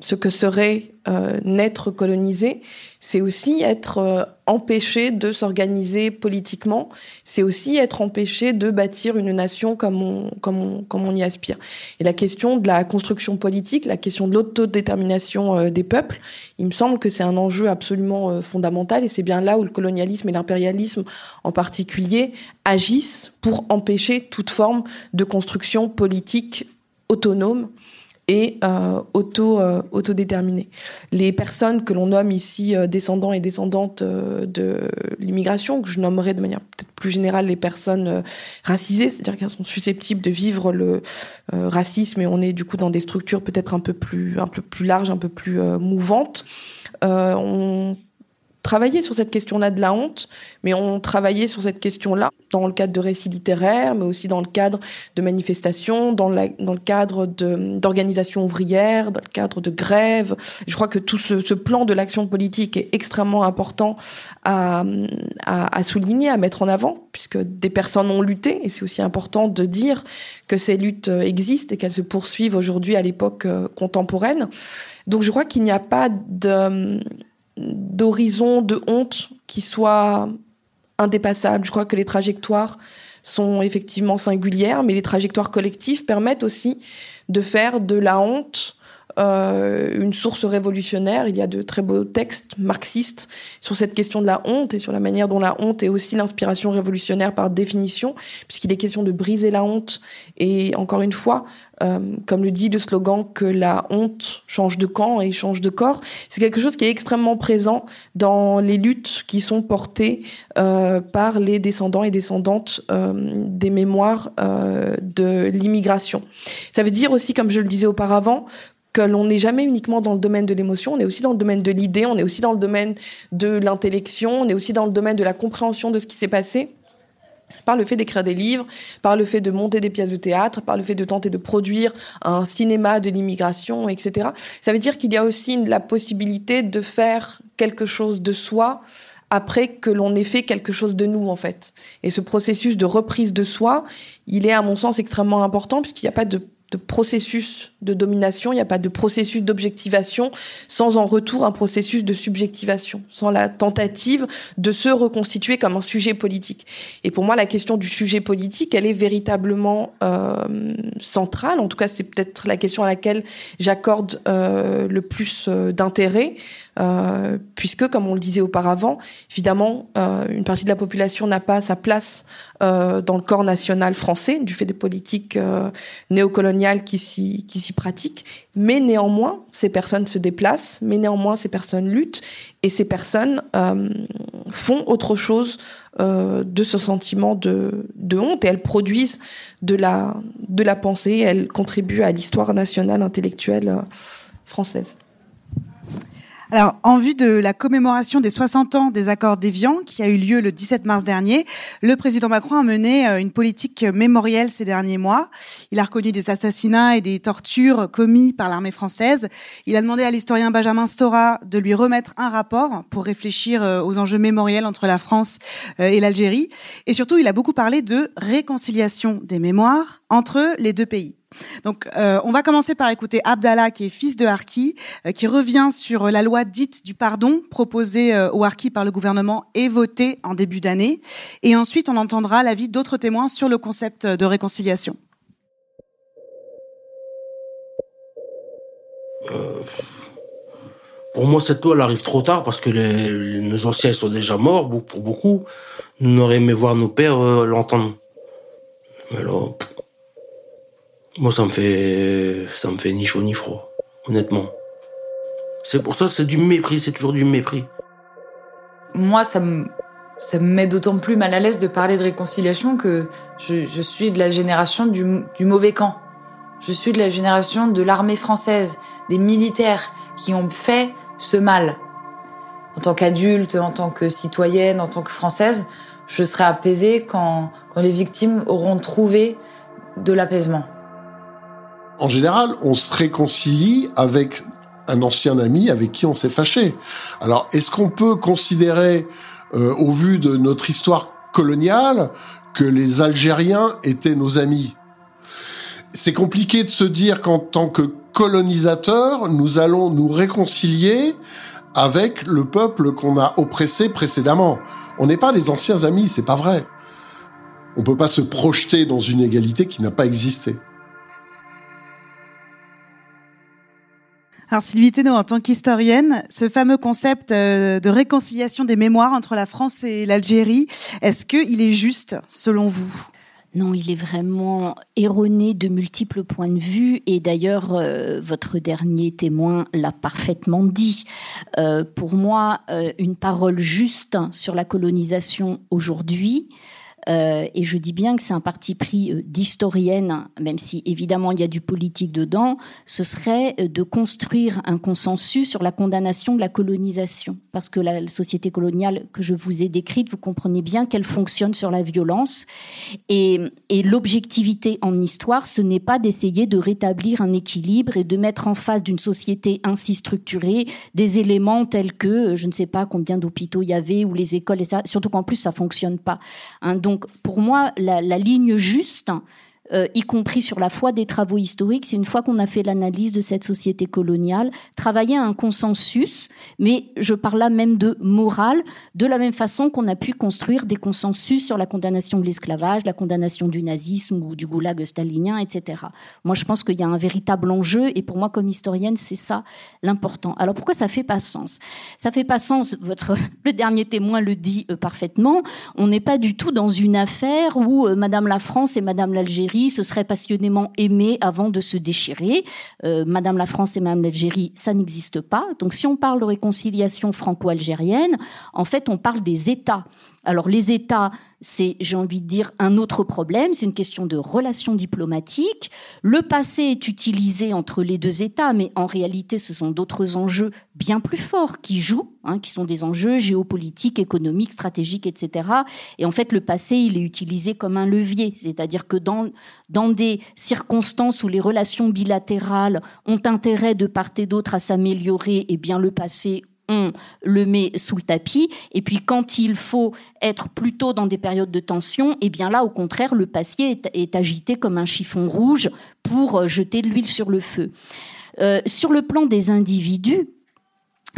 ce que serait euh, naître colonisé, c'est aussi être euh, empêché de s'organiser politiquement, c'est aussi être empêché de bâtir une nation comme on, y aspire. Et la question de la construction politique, la question de l'autodétermination euh, des peuples, il me semble que c'est un enjeu absolument fondamental et c'est bien là où le colonialisme et l'impérialisme en particulier agissent pour empêcher toute forme de construction politique autonome et euh, auto euh. Les personnes que l'on nomme ici euh, descendants et descendantes euh, de l'immigration, que je nommerai de manière peut-être plus générale les personnes euh, racisées, c'est-à-dire qu'elles sont susceptibles de vivre le racisme et on est du coup dans des structures peut-être un peu plus un peu plus larges, un peu plus mouvantes. on travaillé sur cette question-là de la honte, mais on travaillait sur cette question-là dans le cadre de récits littéraires, mais aussi dans le cadre de manifestations, dans, le cadre d'organisations ouvrières, dans le cadre de grèves. Je crois que tout ce, plan de l'action politique est extrêmement important à, à, à, souligner, à mettre en avant, puisque des personnes ont lutté, et c'est aussi important de dire que ces luttes existent et qu'elles se poursuivent aujourd'hui à l'époque euh, contemporaine. Donc je crois qu'il n'y a pas de d'horizon de honte qui soit indépassable. Je crois que les trajectoires sont effectivement singulières, mais les trajectoires collectives permettent aussi de faire de la honte euh, une source révolutionnaire. Il y a de très beaux textes marxistes sur cette question de la honte et sur la manière dont la honte est aussi l'inspiration révolutionnaire par définition, puisqu'il est question de briser la honte. Et encore une fois, euh, comme le dit le slogan, que la honte change de camp et change de corps, c'est quelque chose qui est extrêmement présent dans les luttes qui sont portées euh, par les descendants et descendantes des mémoires de l'immigration. Ça veut dire aussi, comme je le disais auparavant, que l'on n'est jamais uniquement dans le domaine de l'émotion, on est aussi dans le domaine de l'idée, on est aussi dans le domaine de l'intellection, on est aussi dans le domaine de la compréhension de ce qui s'est passé par le fait d'écrire des livres, par le fait de monter des pièces de théâtre, par le fait de tenter de produire un cinéma de l'immigration, etc. Ça veut dire qu'il y a aussi la possibilité de faire quelque chose de soi après que l'on ait fait quelque chose de nous, en fait. Et ce processus de reprise de soi, il est, à mon sens, extrêmement important puisqu'il n'y a pas de de processus de domination, il n'y a pas de processus d'objectivation sans en retour un processus de subjectivation, sans la tentative de se reconstituer comme un sujet politique. Et pour moi, la question du sujet politique, elle est véritablement euh, centrale. En tout cas, c'est peut-être la question à laquelle j'accorde euh, le plus euh, d'intérêt. Puisque, comme on le disait auparavant, évidemment, une partie de la population n'a pas sa place dans le corps national français du fait des politiques néocoloniales qui s'y pratiquent. Mais néanmoins, ces personnes se déplacent, mais néanmoins, ces personnes luttent et ces personnes euh, font autre chose de ce sentiment de, honte et elles produisent de la de la pensée, elles contribuent à l'histoire nationale intellectuelle française. Alors, en vue de la commémoration des 60 ans des accords d'Évian, qui a eu lieu le 17 mars dernier, le président Macron a mené euh, une politique mémorielle ces derniers mois. Il a reconnu des assassinats et des tortures commis par l'armée française. Il a demandé à l'historien Benjamin Stora de lui remettre un rapport pour réfléchir euh, aux enjeux mémoriels entre la France euh, et l'Algérie. Et surtout, il a beaucoup parlé de réconciliation des mémoires entre les deux pays. Donc, euh, on va commencer par écouter Abdallah, qui est fils de Harki, euh, qui revient sur la loi dite du pardon proposée euh, au Harki par le gouvernement et votée en début d'année. Et ensuite, on entendra l'avis d'autres témoins sur le concept de réconciliation. pour moi, cette loi, elle arrive trop tard parce que les, nos anciens sont déjà morts, pour beaucoup. Nous aurions aimé voir nos pères l'entendre. Mais là, moi, ça me fait, ça me fait ni chaud ni froid, honnêtement. C'est pour ça, c'est du mépris, c'est toujours du mépris. Moi, ça me, ça me met d'autant plus mal à l'aise de parler de réconciliation que je, suis de la génération du, du, mauvais camp. Je suis de la génération de l'armée française, des militaires qui ont fait ce mal. En tant qu'adulte, en tant que citoyenne, en tant que française, je serai apaisée quand, quand les victimes auront trouvé de l'apaisement. En général, on se réconcilie avec un ancien ami avec qui on s'est fâché. Alors, est-ce qu'on peut considérer, euh, au vu de notre histoire coloniale, que les Algériens étaient nos amis? C'est compliqué de se dire qu'en tant que colonisateur, nous allons nous réconcilier avec le peuple qu'on a oppressé précédemment. On n'est pas des anciens amis, c'est pas vrai. On peut pas se projeter dans une égalité qui n'a pas existé. Alors Sylvie Thénault, en tant qu'historienne, ce fameux concept euh, de réconciliation des mémoires entre la France et l'Algérie, est-ce qu'il est juste selon vous? Non, il est vraiment erroné de multiples points de vue et d'ailleurs euh, votre dernier témoin l'a parfaitement dit. Euh, pour moi, une parole juste sur la colonisation aujourd'hui, euh, et je dis bien que c'est un parti pris euh, d'historienne, même si évidemment il y a du politique dedans, ce serait euh, de construire un consensus sur la condamnation de la colonisation. Parce que la société coloniale que je vous ai décrite, vous comprenez bien qu'elle fonctionne sur la violence. Et, l'objectivité en histoire, ce n'est pas d'essayer de rétablir un équilibre et de mettre en face d'une société ainsi structurée des éléments tels que, je ne sais pas combien d'hôpitaux il y avait ou les écoles, et ça, surtout qu'en plus ça fonctionne pas. Donc donc, pour moi, la, ligne juste, euh, y compris sur la foi des travaux historiques, c'est une fois qu'on a fait l'analyse de cette société coloniale, travailler à un consensus, mais je parle là même de morale, de la même façon qu'on a pu construire des consensus sur la condamnation de l'esclavage, la condamnation du nazisme ou du goulag stalinien, etc. Moi, je pense qu'il y a un véritable enjeu, et pour moi, comme historienne, c'est ça l'important. Alors pourquoi ça fait pas sens? Ça fait pas sens. Votre le dernier témoin le dit euh, parfaitement. On n'est pas du tout dans une affaire où euh, Madame la France et Madame l'Algérie se seraient passionnément aimés avant de se déchirer. Euh, Madame la France et Madame l'Algérie, ça n'existe pas. Donc si on parle de réconciliation franco-algérienne, en fait, on parle des États. Alors les États, c'est, j'ai envie de dire, un autre problème, c'est une question de relations diplomatiques. Le passé est utilisé entre les deux États, mais en réalité, ce sont d'autres enjeux bien plus forts qui jouent, hein, qui sont des enjeux géopolitiques, économiques, stratégiques, etc. Et en fait, le passé, il est utilisé comme un levier, c'est-à-dire que dans, dans des circonstances où les relations bilatérales ont intérêt de part et d'autre à s'améliorer, eh bien le passé on le met sous le tapis. Et puis quand il faut être plutôt dans des périodes de tension, eh bien là, au contraire, le papier est, agité comme un chiffon rouge pour euh, jeter de l'huile sur le feu. Euh, sur le plan des individus,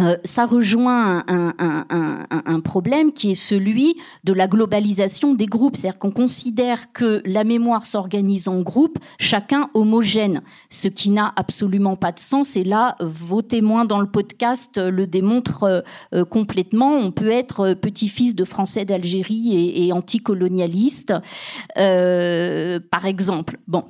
euh, ça rejoint un, problème qui est celui de la globalisation des groupes. C'est-à-dire qu'on considère que la mémoire s'organise en groupe, chacun homogène, ce qui n'a absolument pas de sens. Et là, vos témoins dans le podcast le démontrent euh, complètement. On peut être petit-fils de Français d'Algérie et, et anticolonialiste, euh, par exemple. Bon,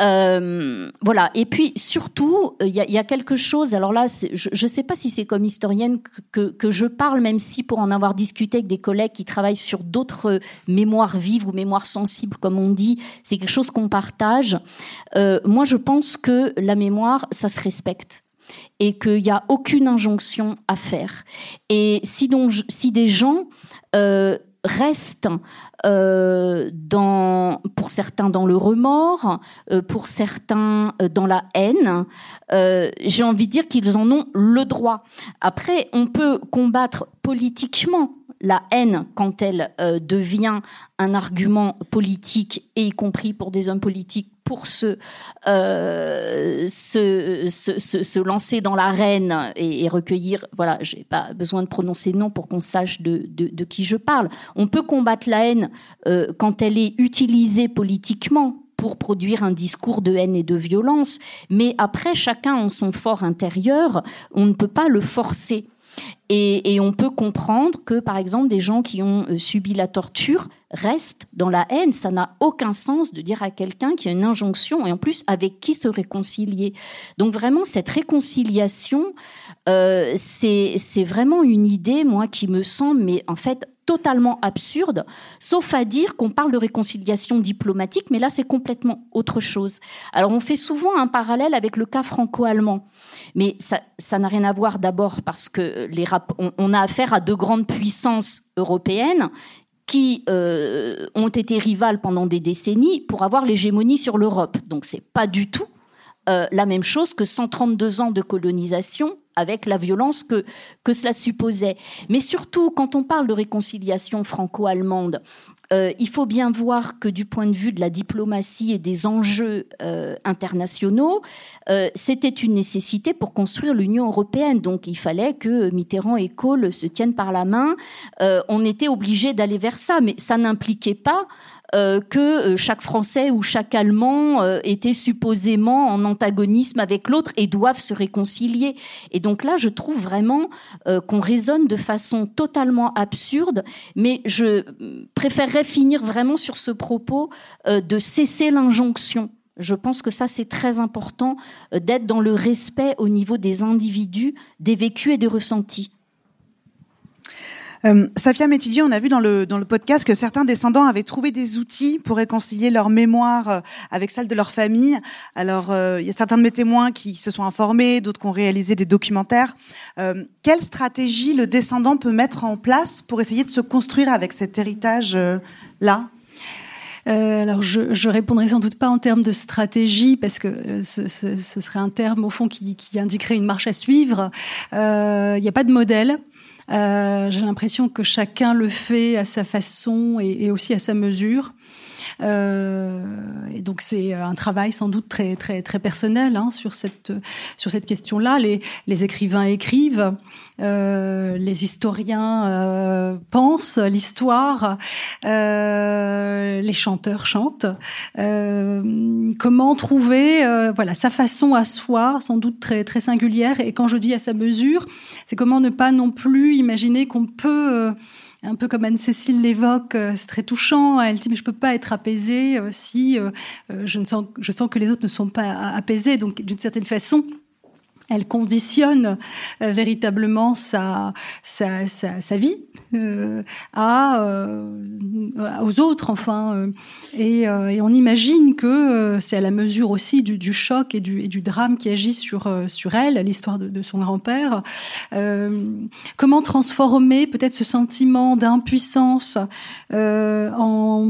euh, voilà. Et puis surtout, il y a, quelque chose. Alors là, je ne sais pas si c'est comme historienne que, que, je parle, même si pour en avoir discuté avec des collègues qui travaillent sur d'autres mémoires vives ou mémoires sensibles, comme on dit, c'est quelque chose qu'on partage. Euh, moi, je pense que la mémoire, ça se respecte et qu'il n'y a aucune injonction à faire. Et si, donc, si des gens euh, restent euh, dans, pour certains dans le remords, euh, pour certains euh, dans la haine. J'ai envie de dire qu'ils en ont le droit. Après, on peut combattre politiquement la haine quand elle devient un argument politique, et y compris pour des hommes politiques pour se, euh, se, se, lancer dans l'arène et, recueillir, voilà, j'ai pas besoin de prononcer nom pour qu'on sache de, de, de, qui je parle. On peut combattre la haine euh, quand elle est utilisée politiquement pour produire un discours de haine et de violence, mais après, chacun en son fort intérieur, on ne peut pas le forcer. Et, on peut comprendre que, par exemple, des gens qui ont euh, subi la torture restent dans la haine. Ça n'a aucun sens de dire à quelqu'un qui a une injonction et en plus avec qui se réconcilier. Donc vraiment, cette réconciliation, euh, c'est vraiment une idée, moi, qui me semble, mais en fait, totalement absurde, sauf à dire qu'on parle de réconciliation diplomatique, mais là c'est complètement autre chose. Alors on fait souvent un parallèle avec le cas franco-allemand, mais ça n'a rien à voir d'abord parce que les on, on a affaire à deux grandes puissances européennes qui euh, ont été rivales pendant des décennies pour avoir l'hégémonie sur l'Europe. Donc c'est pas du tout euh, la même chose que 132 ans de colonisation avec la violence que, que cela supposait. Mais surtout, quand on parle de réconciliation franco-allemande, euh, il faut bien voir que du point de vue de la diplomatie et des enjeux euh, internationaux, euh, c'était une nécessité pour construire l'Union européenne. Donc il fallait que Mitterrand et Kohl se tiennent par la main. on était obligé d'aller vers ça, mais ça n'impliquait pas euh, que euh, chaque Français ou chaque Allemand euh, était supposément en antagonisme avec l'autre et doivent se réconcilier. Et donc là, je trouve vraiment qu'on raisonne de façon totalement absurde, mais je préférerais finir vraiment sur ce propos de cesser l'injonction. Je pense que ça, c'est très important d'être dans le respect au niveau des individus, des vécus et des ressentis. Euh, Safia Metidi, on a vu dans le, dans le podcast que certains descendants avaient trouvé des outils pour réconcilier leur mémoire euh, avec celle de leur famille. Alors, euh, il y a certains de mes témoins qui se sont informés, d'autres qui ont réalisé des documentaires. Quelle stratégie le descendant peut mettre en place pour essayer de se construire avec cet héritage-là? Alors, je, je répondrai sans doute pas en termes de stratégie parce que ce, serait un terme au fond qui, indiquerait une marche à suivre. Il n'y a pas de modèle. Euh, J'ai l'impression que chacun le fait à sa façon et, et aussi à sa mesure. Euh, et donc c'est un travail sans doute très très très personnel hein, sur cette sur cette question-là. Les, les écrivains écrivent, euh, les historiens euh, pensent l'histoire, euh, les chanteurs chantent. Euh, comment trouver euh, voilà sa façon à soi, sans doute très très singulière. Et quand je dis à sa mesure, c'est comment ne pas non plus imaginer qu'on peut un peu comme Anne-Cécile l'évoque, c'est très touchant. Elle dit mais je peux pas être apaisée si je ne sens je sens que les autres ne sont pas apaisés. Donc d'une certaine façon, elle conditionne euh, véritablement sa, sa, sa, vie euh, à, euh, aux autres, enfin. Euh, et, euh, et, on imagine que c'est à la mesure aussi du, du choc et du, et du, drame qui agit sur, sur elle, l'histoire de, de, son grand-père. comment transformer peut-être ce sentiment d'impuissance en,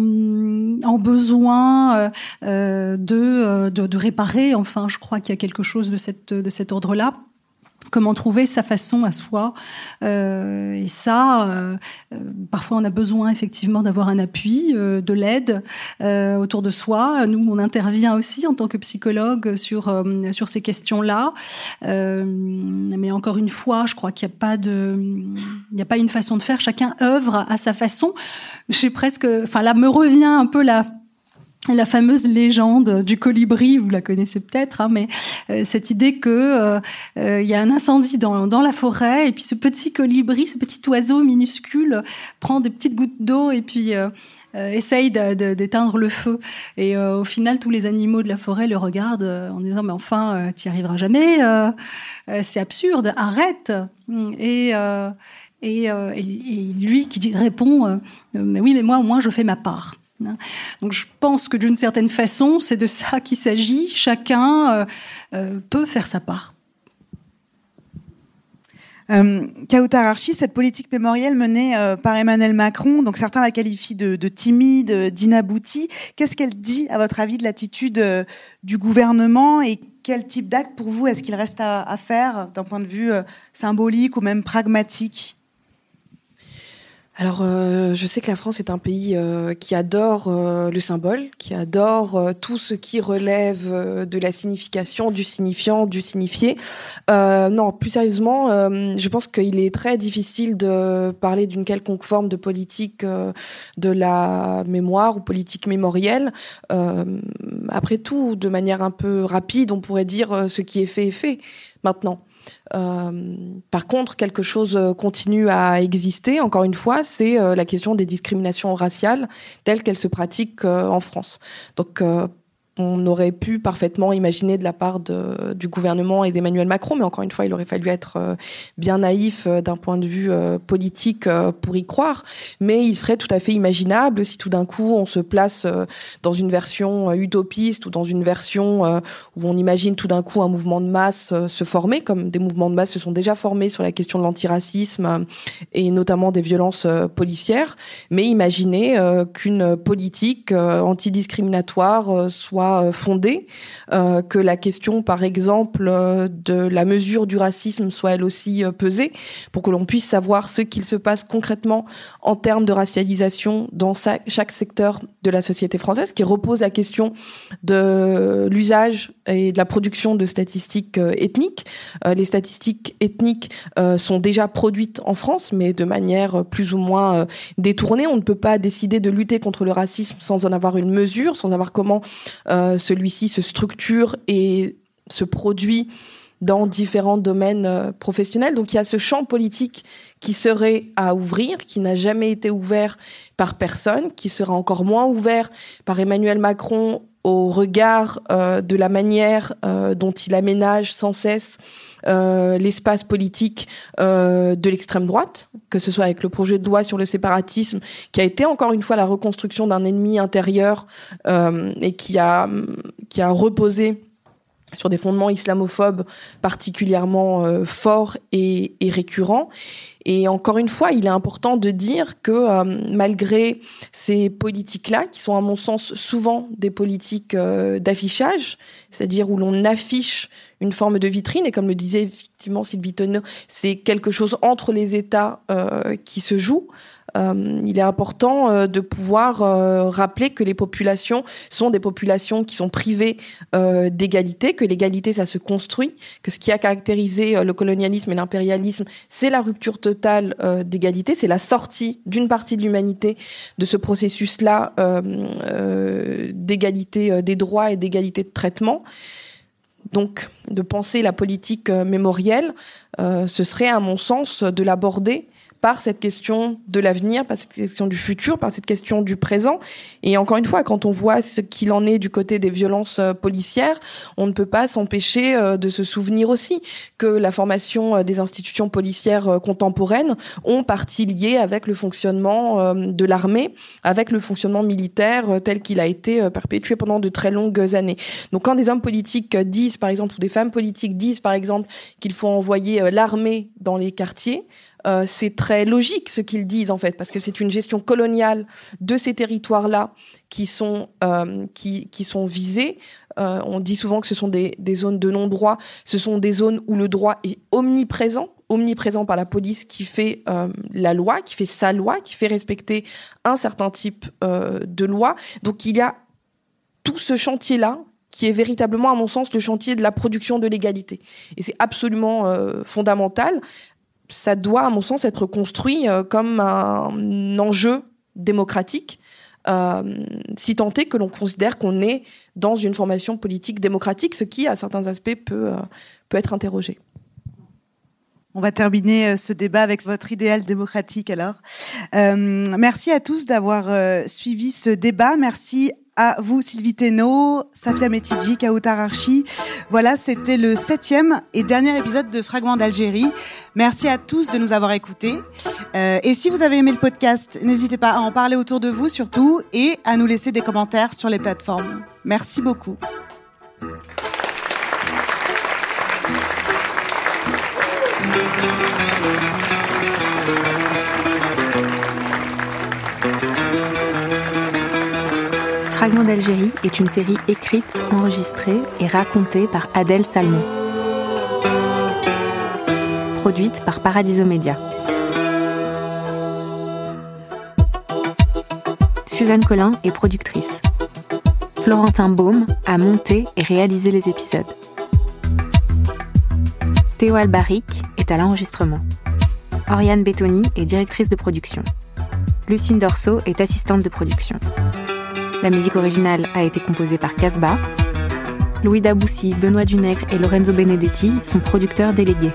en besoin de, de, de réparer, enfin, je crois qu'il y a quelque chose de, cette, de cet ordre là comment trouver sa façon à soi. Euh, et ça, euh, euh, parfois on a besoin effectivement d'avoir un appui, de l'aide autour de soi. Nous, on intervient aussi en tant que psychologue sur sur ces questions-là. mais encore une fois, je crois qu'il n'y a pas de, il n'y a pas une façon de faire. Chacun œuvre à sa façon. J'ai presque, enfin là me revient un peu la la fameuse légende du colibri, vous la connaissez peut-être, hein, mais euh, cette idée que euh, euh, il y a un incendie dans, dans la forêt et puis ce petit colibri, ce petit oiseau minuscule prend des petites gouttes d'eau et puis essaye d'éteindre le feu. Et au final, tous les animaux de la forêt le regardent en disant mais enfin, tu n'y arriveras jamais, c'est absurde, arrête. Et et, et, lui qui répond mais oui mais moi au moins je fais ma part. Hein. Donc je pense que d'une certaine façon, c'est de ça qu'il s'agit. Chacun euh, euh, peut faire sa part. Euh, cette politique mémorielle menée euh, par Emmanuel Macron, donc certains la qualifient de, de timide, d'inaboutie. Qu'est-ce qu'elle dit, à votre avis, de l'attitude du gouvernement et quel type d'acte, pour vous, est-ce qu'il reste à faire d'un point de vue symbolique ou même pragmatique? Alors, euh, je sais que la France est un pays euh, qui adore euh, le symbole, qui adore euh, tout ce qui relève euh, de la signification, du signifiant, du signifié. Non, plus sérieusement, je pense qu'il est très difficile de parler d'une quelconque forme de politique de la mémoire ou politique mémorielle. après tout, de manière un peu rapide, on pourrait dire ce qui est fait est fait maintenant. Euh, par contre, quelque chose euh, continue à exister. Encore une fois, c'est euh, la question des discriminations raciales telles qu'elles se pratiquent en France. Donc, on aurait pu parfaitement imaginer de la part de, du gouvernement et d'Emmanuel Macron, mais encore une fois, il aurait fallu être euh, bien naïf euh, d'un point de vue euh, politique pour y croire. Mais il serait tout à fait imaginable si tout d'un coup on se place dans une version utopiste ou dans une version où on imagine tout d'un coup un mouvement de masse se former, comme des mouvements de masse se sont déjà formés sur la question de l'antiracisme et notamment des violences policières. Mais imaginez qu'une politique antidiscriminatoire soit soit fondée, que la question, par exemple, de la mesure du racisme soit elle aussi pesée, pour que l'on puisse savoir ce qu'il se passe concrètement en termes de racialisation dans chaque secteur de la société française, qui repose la question de l'usage et de la production de statistiques ethniques. les statistiques ethniques sont déjà produites en France, mais de manière plus ou moins détournée. On ne peut pas décider de lutter contre le racisme sans en avoir une mesure, sans savoir comment euh, celui-ci se structure et se produit dans différents domaines euh, professionnels. Donc il y a ce champ politique qui serait à ouvrir, qui n'a jamais été ouvert par personne, qui sera encore moins ouvert par Emmanuel Macron au regard euh, de la manière dont il aménage sans cesse l'espace politique euh, de l'extrême droite, que ce soit avec le projet de loi sur le séparatisme, qui a été encore une fois la reconstruction d'un ennemi intérieur euh, et qui a reposé sur des fondements islamophobes particulièrement forts et récurrents. Et encore une fois, il est important de dire que malgré ces politiques-là, qui sont à mon sens souvent des politiques d'affichage, c'est-à-dire où l'on affiche une forme de vitrine. Et comme le disait effectivement Sylvie Tonneau, c'est quelque chose entre les États euh, qui se joue. Euh, il est important euh, de pouvoir euh, rappeler que les populations sont des populations qui sont privées euh, d'égalité, que l'égalité ça se construit, que ce qui a caractérisé le colonialisme et l'impérialisme, c'est la rupture totale d'égalité, c'est la sortie d'une partie de l'humanité de ce processus-là d'égalité des droits et d'égalité de traitement. Donc de penser la politique euh, mémorielle, euh, ce serait à mon sens de l'aborder par cette question de l'avenir, par cette question du futur, par cette question du présent. Et encore une fois, quand on voit ce qu'il en est du côté des violences euh, policières, on ne peut pas s'empêcher euh, de se souvenir aussi que la formation euh, des institutions policières contemporaines ont partie liée avec le fonctionnement de l'armée, avec le fonctionnement militaire tel qu'il a été perpétué pendant de très longues années. Donc quand des hommes politiques disent, par exemple, ou des femmes politiques disent, par exemple, qu'il faut envoyer l'armée dans les quartiers, euh, c'est très logique ce qu'ils disent en fait, parce que c'est une gestion coloniale de ces territoires-là qui sont euh, qui, sont visés. Euh, on dit souvent que ce sont des zones de non-droit. Ce sont des zones où le droit est omniprésent, omniprésent par la police qui fait la loi, qui fait sa loi, qui fait respecter un certain type de loi. Donc il y a tout ce chantier-là qui est véritablement, à mon sens, le chantier de la production de l'égalité. Et c'est absolument fondamental ça doit, à mon sens, être construit euh, comme un enjeu démocratique, euh, si tant est que l'on considère qu'on est dans une formation politique démocratique, ce qui, à certains aspects, peut, euh, peut être interrogé. On va terminer ce débat avec votre idéal démocratique alors. merci à tous d'avoir suivi ce débat. Merci à vous Sylvie Teno, Safia Metidji, Kautar Archi. Voilà, c'était le septième et dernier épisode de Fragments d'Algérie. Merci à tous de nous avoir écoutés. Euh, et si vous avez aimé le podcast, n'hésitez pas à en parler autour de vous surtout et à nous laisser des commentaires sur les plateformes. Merci beaucoup. Fragment d'Algérie est une série écrite, enregistrée et racontée par Adèle Salmon. Produite par Paradiso Media. Suzanne Collin est productrice. Florentin Baume a monté et réalisé les épisodes. Théo Albaric est à l'enregistrement. Oriane Bettoni est directrice de production. Lucine Dorso est assistante de production. La musique originale a été composée par Casbah. Louis Daboussi, Benoît Dunègre et Lorenzo Benedetti sont producteurs délégués.